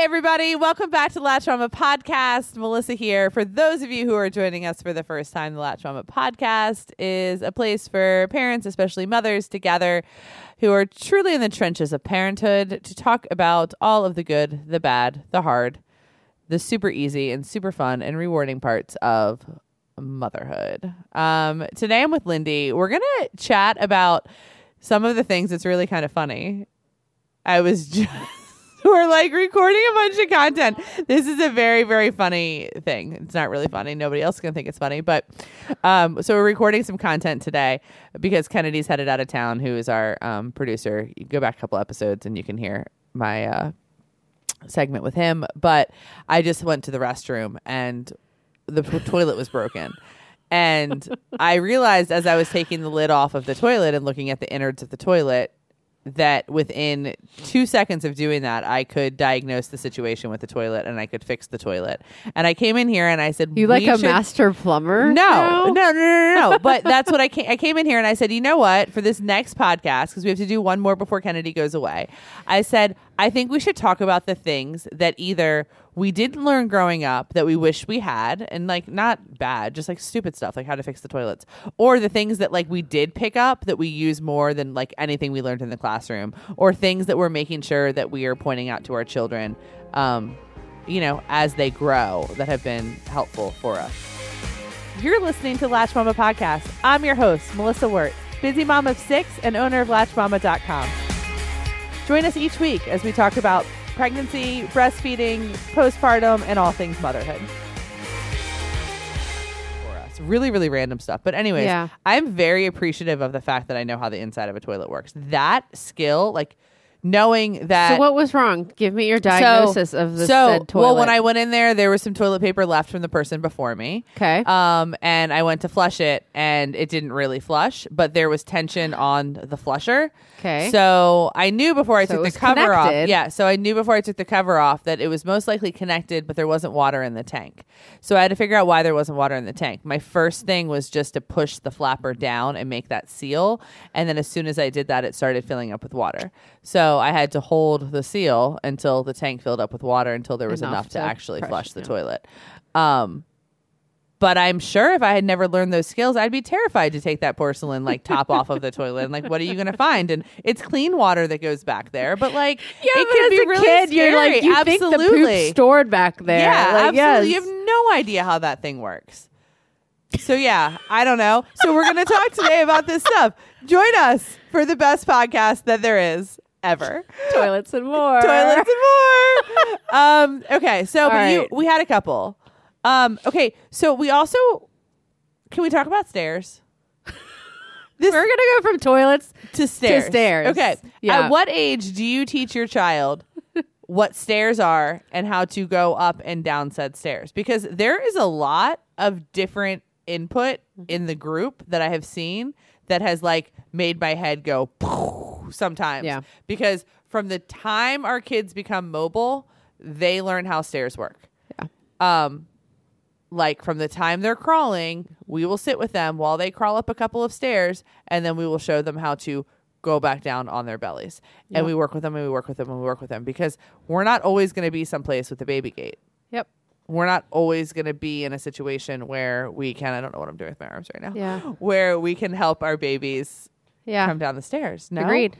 everybody. Welcome back to Latch Mama Podcast. Melissa here. For those of you who are joining us for the first time, the Latch Mama Podcast is a place for parents, especially mothers, together who are truly in the trenches of parenthood to talk about all of the good, the bad, the hard, the super easy and super fun and rewarding parts of motherhood. Um, today I'm with Lindi. We're going to chat about some of the things that's really kind of funny. I was just we're like recording a bunch of content. This is a very, very funny thing. It's not really funny. Nobody else can think it's funny, but um, so we're recording some content today because Kennedy's headed out of town. Who is our um, producer? You go back a couple episodes and you can hear my uh, segment with him. But I just went to the restroom and the toilet was broken. And I realized as I was taking the lid off of the toilet and looking at the innards of the toilet that within two seconds of doing that, I could diagnose the situation with the toilet and I could fix the toilet. And I came in here and I said, You like a should- master plumber? no, no, no, no, no, no. but that's what I came. I came in here and I said, you know what? For this next podcast, because we have to do one more before Kennedy goes away, I said I think we should talk about the things that either we didn't learn growing up that we wish we had, and like not bad, just like stupid stuff, like how to fix the toilets, or the things that like we did pick up that we use more than like anything we learned in the classroom, or things that we're making sure that we are pointing out to our children. Um, you know, as they grow, that have been helpful for us. You're listening to Latch Mama Podcast. I'm your host, Melissa Wirt, busy mom of six and owner of LatchMama.com. Join us each week as we talk about pregnancy, breastfeeding, postpartum, and all things motherhood. For us. Really, really random stuff. But, anyways, Yeah. I'm very appreciative of the fact that I know how the inside of a toilet works. That skill, like knowing that. So what was wrong? Give me your diagnosis of the so, said toilet. well, when I went in there, there was some toilet paper left from the person before me. okay, Um, and I went to flush it, and it didn't really flush, but there was tension on the flusher. okay, So I knew before I So took the cover off. Yeah. So I knew before I took the cover off that it was most likely connected, but there wasn't water in the tank. So I had to figure out why there wasn't water in the tank. My first thing was just to push the flapper down and make that seal. And then as soon as I did that, it started filling up with water. So I had to hold the seal until the tank filled up with water until there was Enough enough, to, to actually flush the yeah. toilet. Um, but I'm sure if I had never learned those skills, I'd be terrified to take that porcelain like top off of the toilet. And like, what are you going to find? And it's clean water that goes back there, but like, yeah, it as be a really kid, scary. you're like you absolutely. think the poop's stored back there. Yeah, like, absolutely. Yes. You have no idea how that thing works. So yeah, I don't know. So we're going to talk today about this stuff. Join us for the best podcast that there is ever. toilets and more. Toilets and more. um, okay, so but you, we had a couple. Um, okay, so we also can we talk about stairs? This We're gonna go from toilets. to stairs. stairs. Okay. Yeah. At what age do you teach your child what stairs are and how to go up and down said stairs? Because there is a lot of different input in the group that I have seen that has like made my head go sometimes. Yeah. Because from the time our kids become mobile, they learn how stairs work. Yeah. Um like from the time they're crawling, we will sit with them while they crawl up a couple of stairs and then we will show them how to go back down on their bellies. Yep. And we work with them and we work with them and we work with them because we're not always going to be someplace with a baby gate. Yep. We're not always going to be in a situation where we can I don't know what I'm doing with my arms right now. Yeah. Where we can help our babies Yeah. come down the stairs. No. Agreed.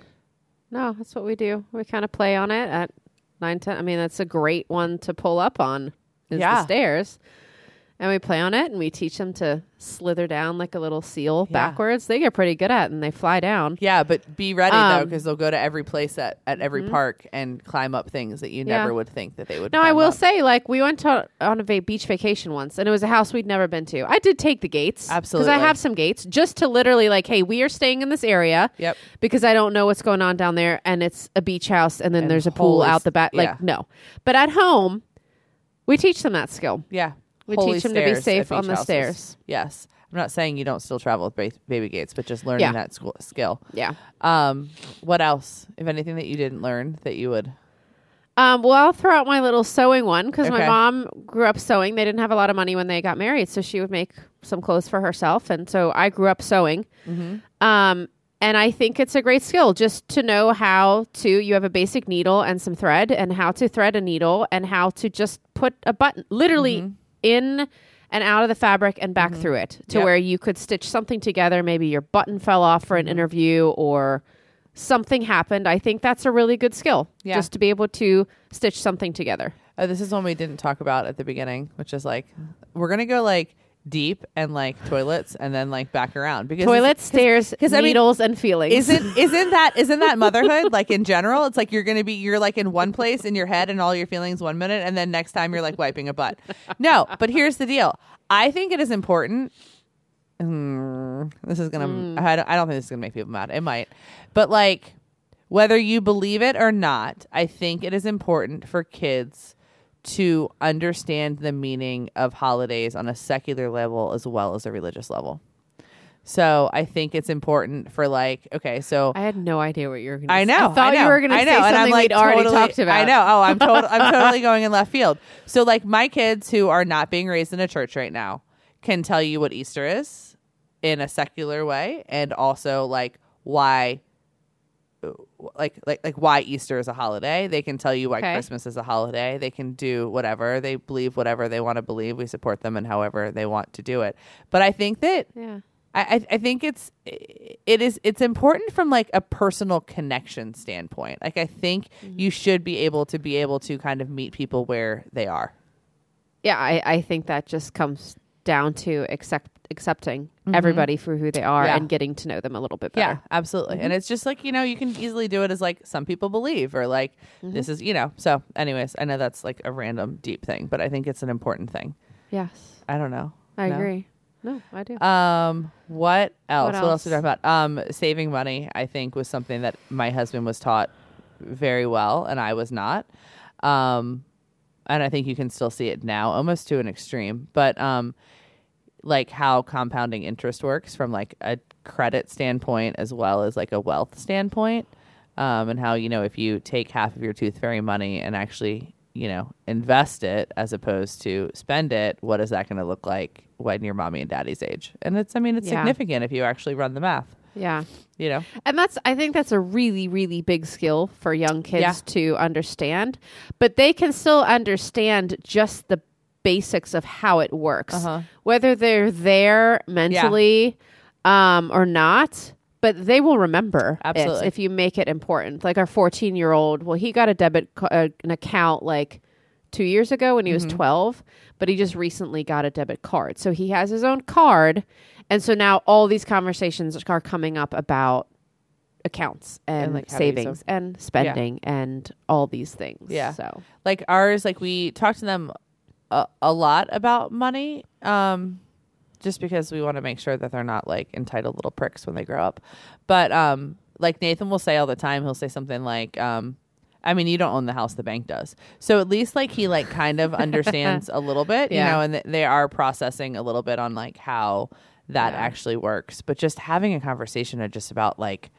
No, that's what we do. We kind of play on it at nine ten. I mean, that's a great one to pull up on. Is Yeah. the stairs. And we play on it and we teach them to slither down like a little seal Yeah. backwards. They get pretty good at it and they fly down. Yeah, but be ready though, 'cause though, Um, because they'll go to every place at, at every park and climb up things that you Yeah. never would think that they would. No, I will up. say, like, we went to, on a va- beach vacation once, and it was a house we'd never been to. I did take the gates. Absolutely because I have some gates, just to literally, like, hey, we are staying in this area. Yep. Because I don't know what's going on down there, and it's a beach house, and then And there's a pool out the back. Like, yeah. no. But at home, we teach them that skill. Yeah. We Holy teach them to be stairs safe at on beach the houses. stairs. Yes. I'm not saying you don't still travel with ba- baby gates, but just learning Yeah. that school- skill. Yeah. Um, what else? If anything that you didn't learn that you would. Um, well, I'll throw out my little sewing one because my Okay. mom grew up sewing. They didn't have a lot of money when they got married, so she would make some clothes for herself, and so I grew up sewing. Mm-hmm. Um, And I think it's a great skill just to know how to, you have a basic needle and some thread, and how to thread a needle and how to just put a button literally Mm-hmm. In and out of the fabric and back through it to Yep. where you could stitch something together. Maybe your button fell off for an Mm-hmm. interview or something happened. I think that's a really good skill Yeah. just to be able to stitch something together. Oh, this is one we didn't talk about at the beginning, which is like we're gonna go like deep and like toilets and then like back around because Toilets, stairs, 'cause, I mean, needles, and feelings. isn't isn't that isn't that motherhood? Like in general it's like you're gonna be you're like in one place in your head and all your feelings one minute and then next time you're like wiping a butt. No but here's the deal. I think it is important. Mm, this is gonna I, don't, I don't think this is gonna make people mad. It might. But like whether you believe it or not i think it is important for kids to understand the meaning of holidays on a secular level as well as a religious level so I think it's important for like okay, so I had no idea what you were going to I say. know. I thought know, you were going to say know, and something I'm like we'd already totally- talked about. I know. Oh, I'm total, I'm totally going in left field. So like my kids who are not being raised in a church right now can tell you what Easter is in a secular way, and also like why. Like like like why Easter is a holiday. They can tell you why Okay. Christmas is a holiday. They can do whatever they believe, whatever they want to believe. We support them and however they want to do it. But I think that Yeah. I, I I think it's it is it's important from like a personal connection standpoint. Like I think mm-hmm. you should be able to be able to kind of meet people where they are. Yeah, I, I think that just comes down to accept accepting everybody for who they are Mm-hmm. Yeah. and getting to know them a little bit better. Yeah, absolutely. And it's just like you know you can easily do it as like some people believe or like this is you know. So, anyways, I know that's like a random deep thing, but I think it's an important thing. Yes. I don't know. I No? agree. No, I do. Um, what else? What else, else? did we talk about? Um, saving money. I think was something that my husband was taught very well, and I was not. Um, and I think you can still see it now, almost to an extreme. But um, like how compounding interest works from like a credit standpoint as well as like a wealth standpoint, um, and how you know if you take half of your tooth fairy money and actually you know invest it as opposed to spend it, what is that going to look like when you're mommy and daddy's age? And it's I mean it's Yeah. significant if you actually run the math. yeah. You know, And that's I think that's a really really big skill for young kids Yeah. to understand, but they can still understand just the basics of how it works. Uh-huh. Whether they're there mentally um or not, but they will remember Absolutely. if you make it important. Like our 14-year-old, well he got a debit uh, an account like 2 years ago when he Mm-hmm. was 12, but he just recently got a debit card. So he has his own card and so now all these conversations are coming up about accounts and, like, how to savings and spending and all these things. Yeah. So like ours like we talk to them a, a lot about money um just because we want to make sure that they're not like entitled little pricks when they grow up but um like nathan will say all the time he'll say something like um I mean, you don't own the house; the bank does. So at least, like, he like kind of understands a little bit, you know, and th- they are processing a little bit on like how that Yeah. actually works. But just having a conversation of just about like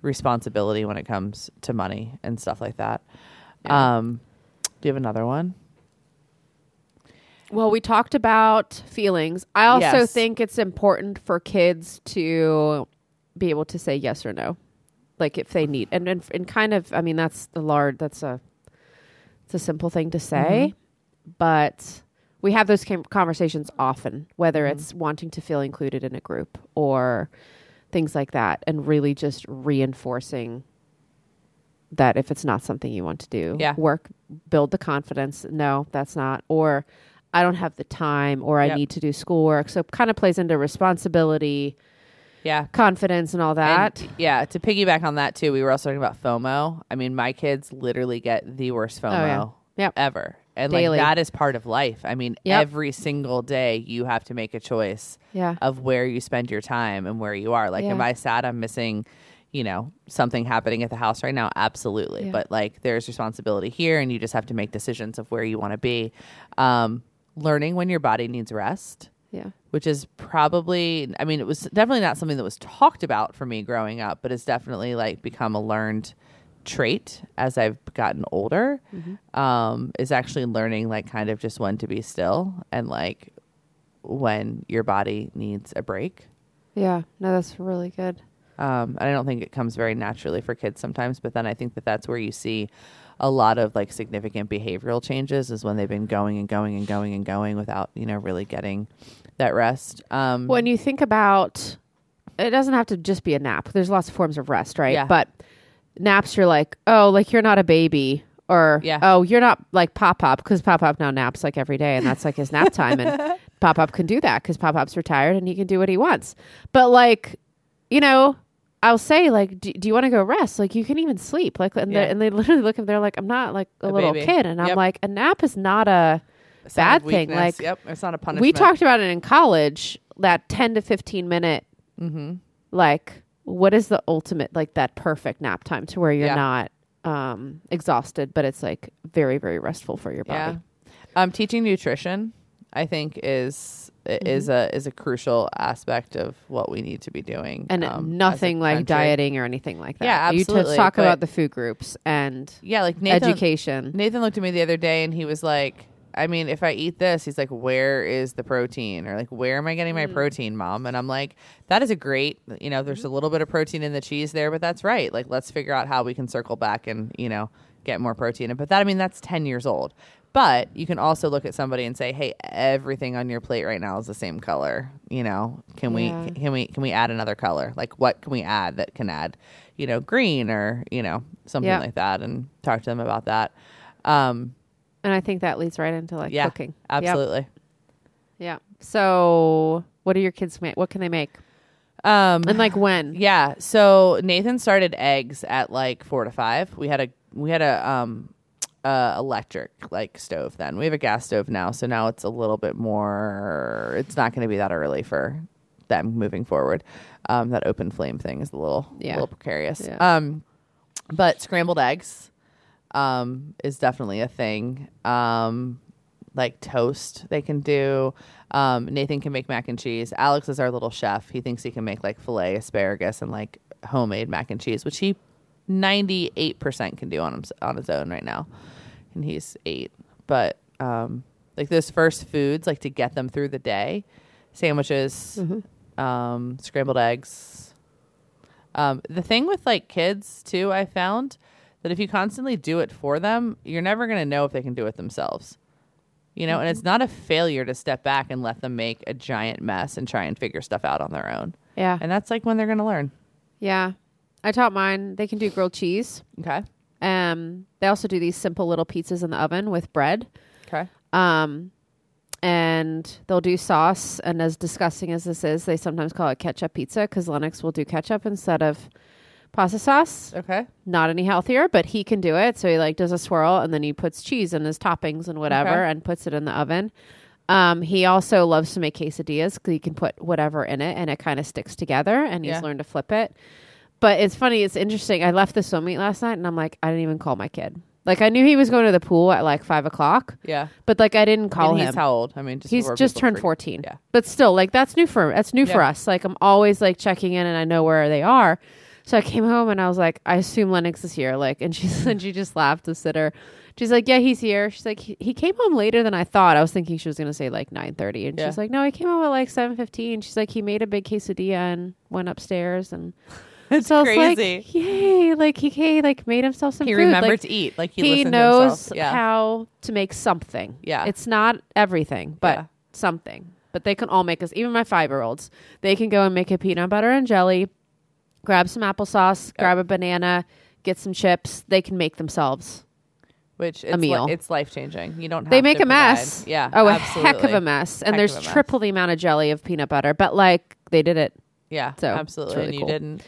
responsibility when it comes to money and stuff like that. Um, do you have another one? Well, we talked about feelings. I also Yes. think it's important for kids to be able to say yes or no, like if they need, and and, and kind of. I mean, that's the large. That's a it's a simple thing to say, mm-hmm. but we have those conversations often, whether mm-hmm. it's wanting to feel included in a group or things like that, and really just reinforcing that if it's not something you want to do, Yeah. work, build the confidence. No, that's not. Or I don't have the time, or I Yep. need to do schoolwork. So it kind of plays into responsibility, Yeah. confidence, and all that. And, yeah, to piggyback on that too, we were also talking about FOMO. I mean, my kids literally get the worst FOMO Oh, yeah. Yep. ever. And Daily. like that is part of life. I mean, Yep. every single day you have to make a choice yeah. of where you spend your time and where you are. Like, am Yeah. I sad I'm missing, you know, something happening at the house right now? Absolutely. Yeah. But like there's responsibility here and you just have to make decisions of where you want to be. Um, learning when your body needs rest Yeah. which is probably I mean it was definitely not something that was talked about for me growing up, but it's definitely like become a learned trait as I've gotten older. Um, is actually learning like kind of just when to be still and like when your body needs a break. Yeah. No, that's really good. Um, and I don't think it comes very naturally for kids sometimes, but then I think that that's where you see a lot of like significant behavioral changes is when they've been going and going and going and going without, you know, really getting that rest. Um, When you think about it doesn't have to just be a nap. There's lots of forms of rest, right? Yeah. But naps you're like, "Oh, like you're not a baby." Or Yeah. oh, you're not like Pop Pop because Pop Pop now naps like every day, and that's like his nap time. And Pop Pop can do that because Pop Pop's retired and he can do what he wants. But like, you know, I'll say like, do, do you want to go rest? Like you can even sleep. Like, and, Yeah. they and they literally look at they're like, I'm not like a, A little baby. kid, and I'm like, a nap is not a a sign of bad thing, like, yep, it's not a punishment. we talked about it in college that 10 to 15 minute Mm-hmm. like what is the ultimate like that perfect nap time to where you're Yeah. not um exhausted but it's like very very restful for your Yeah. body Um, teaching nutrition, I think, is is a is a crucial aspect of what we need to be doing, and um, nothing like country. dieting or anything like that Yeah, you absolutely, just talk but- about the food groups and Yeah, like Nathan. education Nathan looked at me the other day and he was like, I mean, if I eat this, he's like, where is the protein? Or like, where am I getting my Mm. protein, mom? And I'm like, that is a great, you know, there's a little bit of protein in the cheese there, but that's right. Like, let's figure out how we can circle back and, you know, get more protein. But that, I mean, that's 10 years old. But you can also look at somebody and say, "Hey, everything on your plate right now is the same color. You know, can Yeah. we can we can we add another color? Like, what can we add that can add, you know, green or you know something Yeah. like that?" And talk to them about that. Um, and i think that leads right into like yeah, cooking Yep. absolutely. yeah so what do your kids make what can they make Um, and like when yeah. So Nathan started eggs at like four to five. We had a we had a um uh electric like stove then. We have a gas stove now, so now it's a little bit more. It's not going to be that early for them moving forward. Um, that open flame thing is a little Yeah. a little precarious. Yeah. Um, but scrambled eggs um is definitely a thing. Um, like toast they can do. Um, Nathan can make mac and cheese. Alex is our little chef. He thinks he can make like filet asparagus and like homemade mac and cheese, which he 98% can do on him, on his own right now. And he's 8. But um like those first foods like to get them through the day, sandwiches, um scrambled eggs. Um the thing with like kids too I found that if you constantly do it for them, you're never going to know if they can do it themselves. You know, and it's not a failure to step back and let them make a giant mess and try and figure stuff out on their own. yeah And that's like when they're going to learn. yeah i taught mine they can do grilled cheese Okay. um they also do these simple little pizzas in the oven with bread Okay. Um, and they'll do sauce. And as disgusting as this is, they sometimes call it ketchup pizza because Lennox will do ketchup instead of pasta sauce. Okay. Not any healthier, but he can do it. So he like does a swirl and then he puts cheese in his toppings and whatever Okay. and puts it in the oven. Um, he also loves to make quesadillas because he can put whatever in it and it kind of sticks together. And he's Yeah. learned to flip it. But it's funny. It's interesting. I left the swim meet last night and I'm like, I didn't even call my kid. Like I knew he was going to the pool at like five o'clock, Yeah. but like I didn't call and him. he's how old? I mean, just He's just turned freak- 14. Yeah. But still, like that's new for that's new for us. Like I'm always like checking in and I know where they are. So I came home and I was like, I assume Lennox is here. Like, and she's and she just laughed to sit her. She's like, Yeah, he's here. She's like, he, he came home later than I thought. I was thinking she was gonna say like nine thirty, and Yeah. she's like, No, he came home at like seven fifteen. She's like, he made a big quesadilla and went upstairs and. It's so crazy. like, Yay! Like he, he like made himself some he food. remembered Like, to eat. Like he, he listened to knows. Yeah. how to make something. Yeah. It's not everything, but Yeah. something. But they can all make us, even my five year olds, they can go and make a peanut butter and jelly, grab some applesauce, grab a banana, get some chips. They can make themselves. Which it's meal. Li- it's life changing. You don't. Have They make a mess. provide- Yeah. Oh, a heck of a mess. And Heck there's mess. triple the amount of jelly of peanut butter, but like they did it. Yeah. So, absolutely. really and you cool. didn't.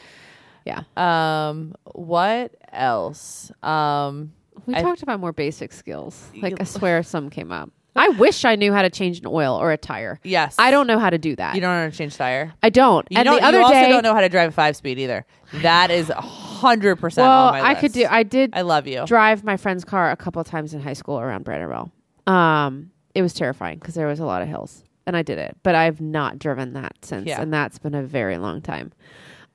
Yeah. Um. What else? Um. We I- talked about more basic skills. Like I swear some came up. I wish I knew how to change an oil or a tire. Yes. I don't know how to do that. You don't know how to change tire. I don't. You and don't. the other you also day, don't know how to drive a five speed either. That is a hundred percent. well, on my I could do. I did I love you. drive my friend's car a couple of times in high school around Brandenburg. Um, it was terrifying because there was a lot of hills, and I did it. But I've not driven that since, Yeah. and that's been a very long time.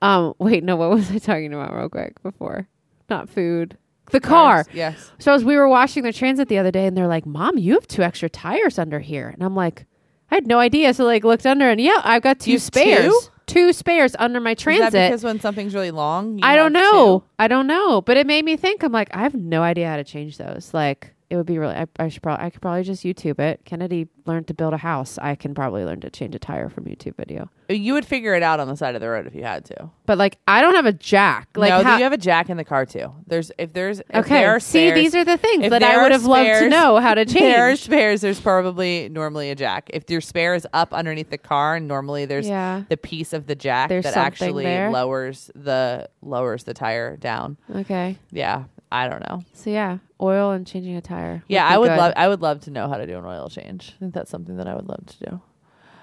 Um, wait, no, what was I talking about real quick before? Not food. The car. Yes. So as we were washing the transit the other day, and they're like, "Mom, you have two extra tires under here," and I'm like, "I had no idea." So like looked under, and yeah, I've got two You spares. two? two spares under my Is that transit. because when something's really long, you I don't know. two? I don't know. But it made me think. I'm like, I have no idea how to change those. Like, it would be really. I, I should probably. I could probably just YouTube it. Kennedy learned to build a house. I can probably learn to change a tire from YouTube video. Uh, you would figure it out on the side of the road if you had to. But like, I don't have a jack. Like, no, how, you have a jack in the car too. There's if there's if okay. there are See, spares, these are the things that I would have loved to know how to There are change. spares. There's probably normally a jack. If your spare is up underneath the car, normally there's yeah. the piece of the jack There's that actually there. lowers the lowers the tire down. Okay. Yeah, I don't know. So yeah, oil and changing a tire. Yeah, I would good. love I would love to know how to do an oil change. I think that's something that I would love to do.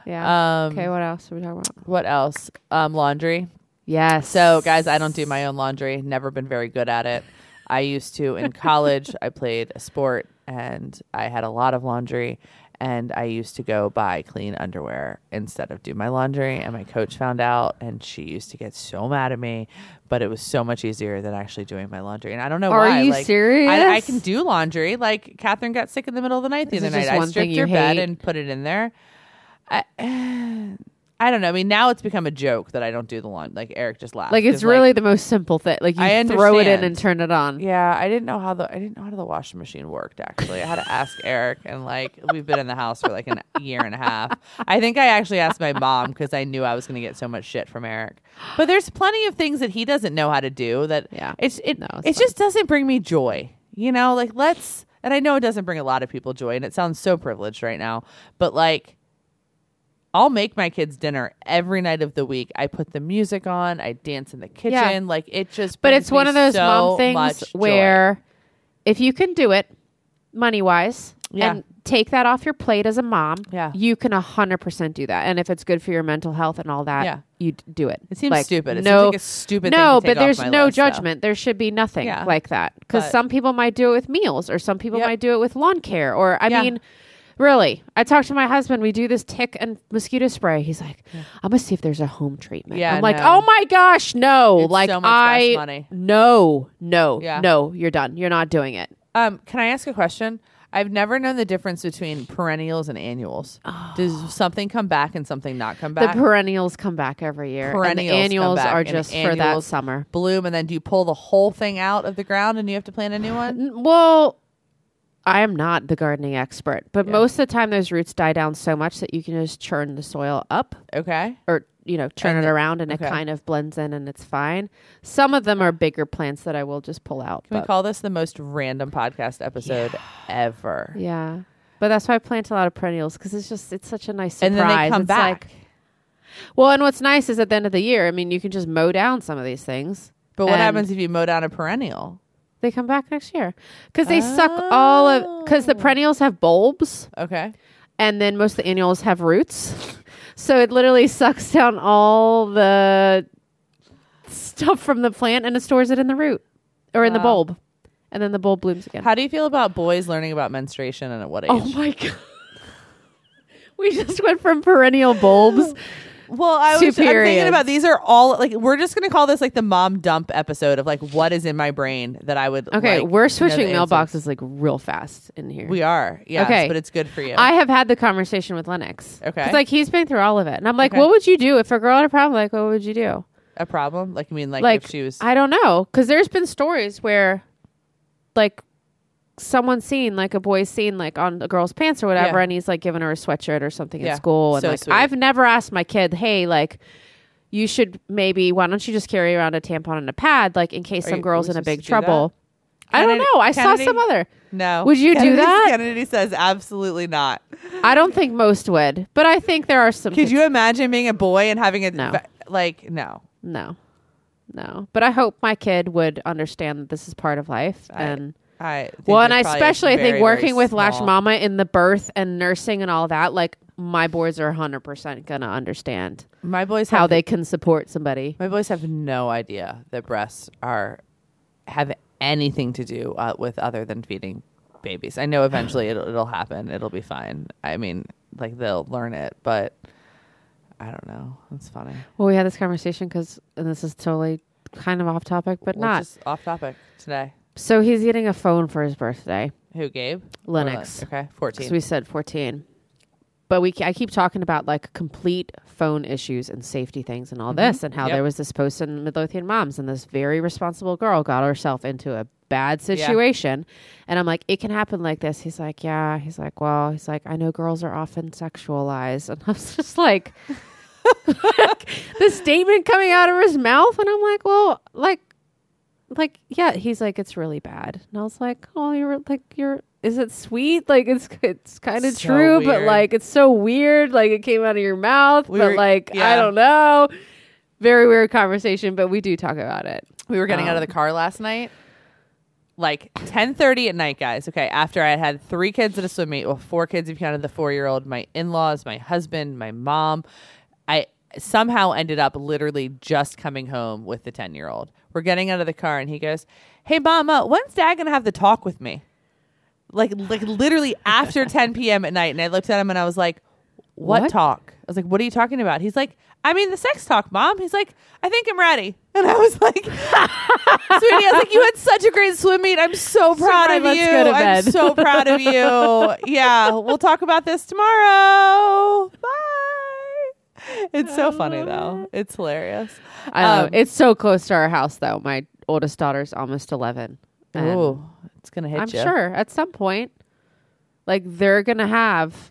Yeah. Um, okay. What else are we talking about? What else? Um, laundry. Yes. So, guys, I don't do my own laundry. Never been very good at it. I used to in college. I played a sport and I had a lot of laundry. And I used to go buy clean underwear instead of do my laundry. And my coach found out, and she used to get so mad at me. But it was so much easier than actually doing my laundry. And I don't know Are why. you like, serious? I, I can do laundry. Like Catherine got sick in the middle of the night the Is other night. I stripped you her bed and put it in there. I, I don't know. I mean, now it's become a joke that I don't do the laundry. Like Eric just laughed. like it's really the most simple thing. Like you I throw it in and turn it on. Yeah, I didn't know how the I didn't know how the washing machine worked. Actually, I had to ask Eric, and like we've been in the house for like a year and a half. I think I actually asked my mom because I knew I was going to get so much shit from Eric. But there's plenty of things that he doesn't know how to do. That Yeah. it's it No, it's it fine. just doesn't bring me joy. You know, like let's and I know it doesn't bring a lot of people joy, and it sounds so privileged right now, but like. I'll make my kids dinner every night of the week. I put the music on. I dance in the kitchen. Yeah. Like it just. But it's one of those so mom things joy. where if you can do it money wise Yeah. and take that off your plate as a mom, Yeah. you can 100% do that. And if it's good for your mental health and all that, Yeah. you d- do it. It seems Like, stupid. It no, seems like a stupid no, thing to take but there's no list, though. judgment. There should be nothing Yeah. like that because some people might do it with meals, or some people Yep. might do it with lawn care, or I mean, really. I talked to my husband. We do this tick and mosquito spray. He's like, I'm gonna see if there's a home treatment. Yeah, I'm like, no. oh my gosh, no! It's like so much I less money. no, no, Yeah. no. You're done. You're not doing it. Um, can I ask a question? I've never known the difference between perennials and annuals. Does something come back and something not come back? The perennials come back every year. and Perennials the come annuals back, are and just for that annuals- summer. bloom and then do you pull the whole thing out of the ground and you have to plant a new one? N- Well, I am not the gardening expert, but Yeah. most of the time those roots die down so much that you can just churn the soil up Okay. or you know turn And it around and okay. it kind of blends in and it's fine. Some of them are bigger plants that I will just pull out. Can we call this the most random podcast episode ever? yeah. But that's why I plant a lot of perennials because it's just it's such a nice surprise. And then they come It's back. like- well, and what's nice is at the end of the year, I mean, you can just mow down some of these things. but what happens if you mow down a perennial? They come back next year because they suck all of because the Oh. perennials have bulbs Okay. and then most of the annuals have roots. So it literally sucks down all the stuff from the plant and it stores it in the root or in the Wow. bulb. And then the bulb blooms again. How do you feel about boys learning about menstruation and at what oh age? oh my god. we just went from perennial bulbs. Well, I was I'm thinking about these are all like we're just gonna call this like the mom dump episode of like what is in my brain that I would. Like Okay, like, we're switching mailboxes like real fast in here. We are, yes, Okay. but it's good for you. I have had the conversation with Lennox. Okay. 'Cause, like he's been through all of it. And I'm like, Okay. what would you do if a girl had a problem? Like, what would you do? a problem? Like, I mean, like, like if she was. I don't know because there's been stories where like someone's seen like a boy's seen like on a girl's pants or whatever, Yeah. and he's like giving her a sweatshirt or something Yeah. at school, and So like sweet. I've never asked my kid, hey, like. You should maybe why don't you just carry around a tampon and a pad like in case Are some you- girls in a big trouble. I don't know. I Kennedy? saw some other. no. Would you do that? Kennedy says absolutely not. I don't think most would, but I think there are some. Could kids- you imagine being a boy and having a No. like no? No, no. But I hope my kid would understand that this is part of life. I- and I well, and I especially I think working with small. Mama in the birth and nursing and all that, like my boys are 100% going to understand My boys how they can support somebody. My boys have no idea that breasts are have anything to do uh, with other than feeding babies. I know eventually it'll, it'll happen. It'll be fine. I mean, like they'll learn it, but I don't know. It's funny. Well, we had this conversation because, and this is totally kind of off topic, but Well, not. just off topic today. So he's getting a phone for his birthday, Who, Gabe? Or Lennox. Okay, fourteen. we said 14. but we I keep talking about like complete phone issues and safety things and all mm-hmm. this and how Yep. there was this post in Midlothian Moms and this very responsible girl got herself into a bad situation and I'm like it can happen like this he's like yeah he's like well he's like I know girls are often sexualized and I was just like the statement coming out of his mouth and I'm like well like like yeah he's like it's really bad. And I was like oh you're like you're is it sweet? Like it's it's kind of So true but like it's so weird. Like it came out of your mouth We but were- like I don't know. Very weird conversation but we do talk about it. We were getting out of Um, the car last night, like ten thirty at night, guys. Okay, after I had had three kids at a swim meet, well, four kids if you counted the four year old, my in laws, my husband, my mom. Somehow ended up literally just coming home with the ten year old. We're getting out of the car, and he goes, "Hey, mama, when's Dad gonna have the talk with me?" Like, like literally after ten p.m. at night, and I looked at him and I was like, what, What? talk? I was like, what are you talking about? He's like, I mean, the sex talk, mom. He's like, I think I'm ready. And I was like, sweetie, I was like, you had such a great swim meet. I'm so proud right, of you. to I'm so proud of you. Yeah, we'll talk about this tomorrow. Bye. It's so funny though. It's hilarious. I Um, it's so close to our house though my oldest daughter's almost 11 and Ooh, it's gonna hit I'm you. sure at some point, like they're gonna have.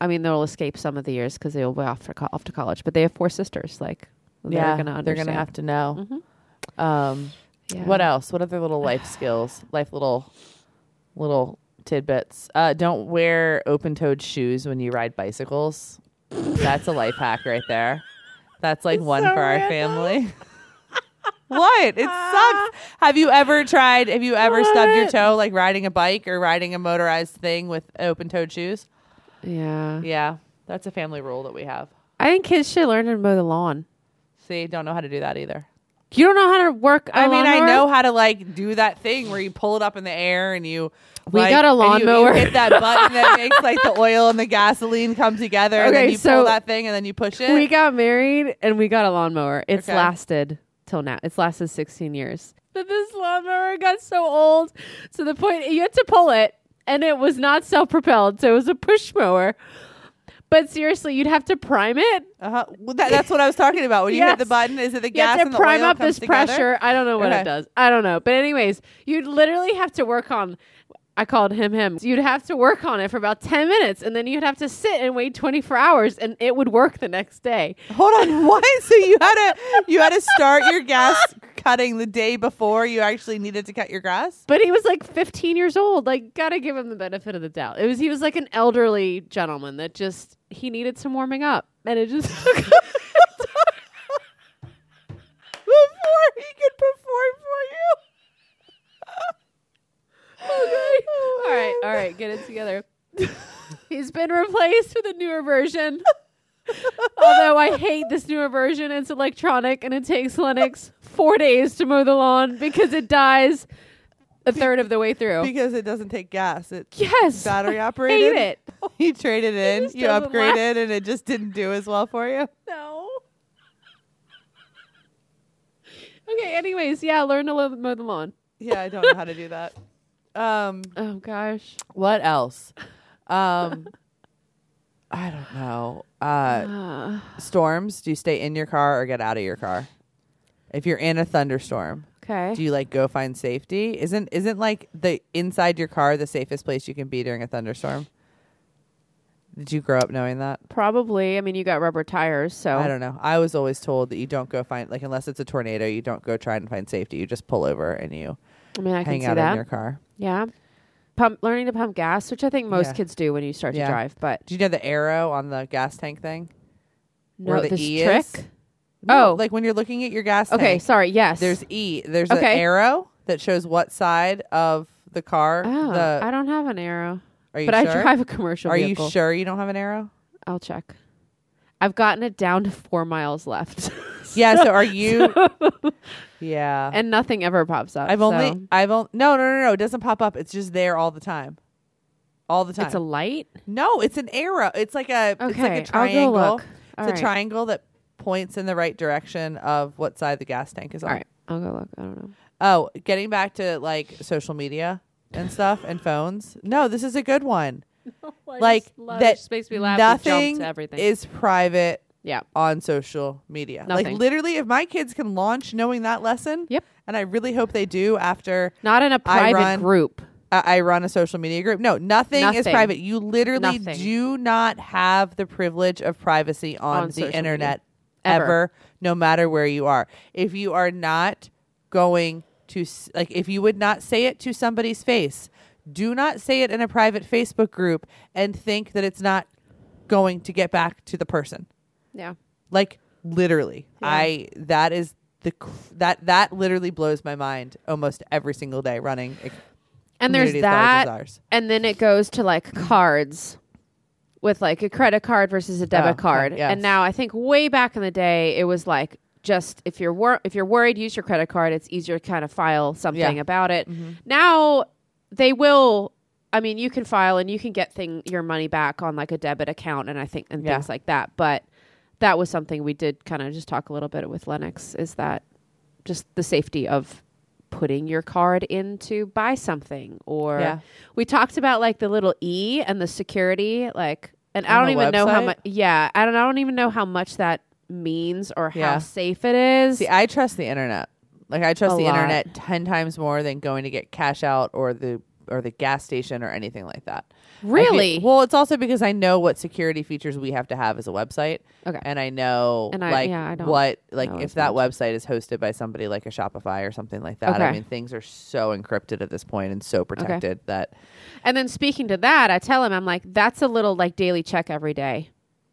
I mean, they'll escape some of the years because they'll be off to co- off to college. But they have four sisters. Like, Yeah, they're gonna they're gonna have to know. Mhm. Um, Yeah. What else? What other little life skills? Life little little tidbits. Uh, don't wear open-toed shoes when you ride bicycles. That's a life hack right there. That's like one so for our random. family. what? It sucks. Have you ever tried? Have you ever stubbed your toe like riding a bike or riding a motorized thing with open-toed shoes? Yeah. Yeah, that's a family rule that we have. I think kids should learn to mow the lawn. See, don't know how to do that either. You don't know how to work. I I mean, I know how to like do that thing where you pull it up in the air and you. We like, got a and you- you lawnmower. hit that button that makes like the oil and the gasoline come together. and then Okay, you so pull that thing and then you push it. We got married and we got a lawnmower. It's Okay. lasted till now. It's lasted 16 years. But this lawnmower got so old to the point you had to pull it and it was not self propelled. So it was a push mower. But seriously, you'd have to prime it. uh-huh. well, that, that's what I was talking about. When you hit the button, is it the gas? You have to prime up this together? pressure. I don't know what Okay. it does. I don't know. But anyways, you'd literally have to work on I called him him. You'd have to work on it for about 10 minutes and then you'd have to sit and wait 24 hours and it would work the next day. Hold on, what? So you had to you had to start your gas cutting the day before you actually needed to cut your grass? But he was like 15 years old. Like, gotta give him the benefit of the doubt. It was he was like an elderly gentleman that just he needed some warming up, and it just Before he could perform for you. okay. Oh, all right, all right, get it together. He's been replaced with a newer version. Although I hate this newer version, it's electronic and it takes Lennox four days to mow the lawn because it dies a third of the way through. Because it doesn't take gas. It's yes, battery operated. hate it. You traded in, just you doesn't upgraded, and it just didn't do as well for you. No. Okay. Anyways, yeah, learn to lo- mow the lawn. Yeah, I don't know how to do that. Um, Oh gosh. what else? Um, I don't know. Uh, Uh, storms. Do you stay in your car or get out of your car? If you're in a thunderstorm, okay. do you like go find safety? Isn't isn't like the inside your car the safest place you can be during a thunderstorm? Did you grow up knowing that? Probably. I mean, you got rubber tires, so I don't know. I was always told that you don't go find like unless it's a tornado, you don't go try and find safety. You just pull over and you I mean, I hang can see out that. in your car. yeah. Pump, learning to pump gas, which I think most Yeah. kids do when you start Yeah. to drive. But Do you know the arrow on the gas tank thing? no, Where the this E trick. is? No, Oh. like when you're looking at your gas Okay, tank. sorry. Yes. There's E. There's an arrow that shows what side of the car. Oh, the, I don't have an arrow, are you but sure? I drive a commercial Are vehicle. you sure you don't have an arrow? I'll check. I've gotten it down to four miles left, Yeah. So are you? yeah. and nothing ever pops up. I've only. so- I've only. No, no, no, no. It doesn't pop up. It's just there all the time. All the time. It's a light. no, it's an arrow. It's like a. Okay, It's like a I'll go look. It's All a right. triangle that points in the right direction of what side the gas tank is on. All right, I'll go look. I don't know. Oh, getting back to like social media and stuff and phones. No, this is a good one. like that just makes me laugh. and jump nothing to everything. is private yeah. on social media. Like literally, if my kids can launch knowing that lesson, Yep. and I really hope they do after Not in a I private run- group. I I run a social media group. No, nothing, is Nothing. private. You literally Nothing. do not have the privilege of privacy on, On the social internet Ever. ever, no matter where you are. If you are not going to like if you would not say it to somebody's face, do not say it in a private Facebook group and think that it's not going to get back to the person. Yeah. Like literally. Yeah. I that is the that that literally blows my mind almost every single day running And there's community as large as that. And then it goes to like cards with like a credit card versus a debit Oh, card. yes. And now I think way back in the day it was like just if you're wor- if you're worried use your credit card it's easier to kind of file something Yeah. Mm-hmm. about it. Now they will I mean you can file and you can get thing your money back on like a debit account and I think and Yeah. things like that. But that was something we did kind of just talk a little bit with Lennox is that just the safety of putting your card in to buy something or Yeah. we talked about like the little e and the security like and i don't even know how much yeah I don't, I don't even know how much that means or how Yeah. safe it is See, I trust the internet. Like I trust A the lot. internet ten times more than going to get cash out or the or the gas station or anything like that. Feel- really well, it's also because I know what security features we have to have as a website, okay and I know And I- like yeah, I don't what like if that much. website is hosted by somebody like a Shopify or something like that. I mean, things are so encrypted at this point and so protected that and then speaking to that i tell him i'm like that's a little like daily check every day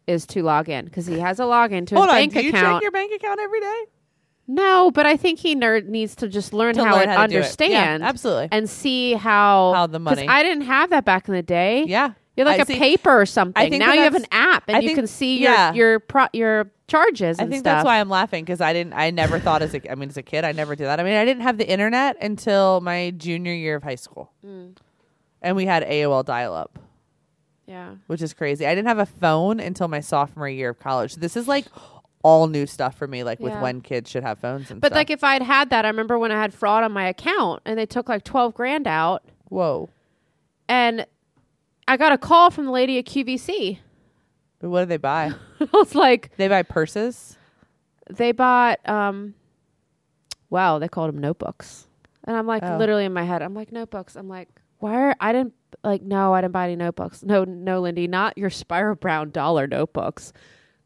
is to log in because he has a login to his hold on. bank Do you account check your bank account every day no but i think he ner- needs to just learn to how learn it how understand Yeah, absolutely. and see how How the money- i didn't have that back in the day Yeah, You're like I a see- paper or something. think now you have an app and I you can see your yeah. your pro- your charges. I think stuff. that's why I'm laughing because I didn't. I never thought as a. I mean, as a kid, I never did that. I mean, I didn't have the internet until my junior year of high school, Mm. and we had AOL dial-up, Yeah. which is crazy. I didn't have a phone until my sophomore year of college. This is like all new stuff for me. Like with Yeah. when kids should have phones and But stuff. like if I'd had that, I remember when I had fraud on my account and they took like twelve grand out, whoa, and I got a call from the lady at QVC. but what did they buy? I was like, they buy purses. they bought um, wow, they called them notebooks, and I'm like Oh. literally in my head, I'm like notebooks. I'm like, why are I didn't like no, I didn't buy any notebooks. No, no, Lindi, not your spiral Brown dollar notebooks,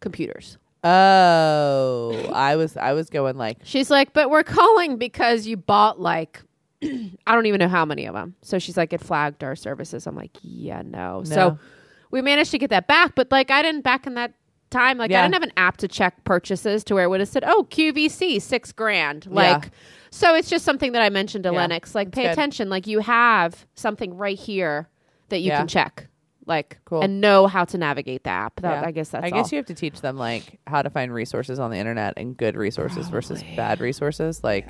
computers. Oh, I was I was going like She's like, but we're calling because you bought like, I don't even know how many of them. So she's like, it flagged our services. I'm like, yeah, no. So we managed to get that back, but like, I didn't back in that time. Like, Yeah. I didn't have an app to check purchases to where it would have said, oh, QVC, six grand. Yeah. Like, so it's just something that I mentioned to Yeah, Lennox. Like, pay good. attention. Like, you have something right here that you Yeah. can check. Like, Cool. and know how to navigate the app. That, Yeah. I guess that's I guess all. you have to teach them like how to find resources on the internet and good resources versus bad resources. Like,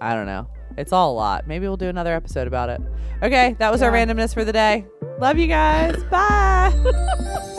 I don't know. It's all a lot. Maybe we'll do another episode about it. Okay, that was our randomness for the day. Love you guys. Bye.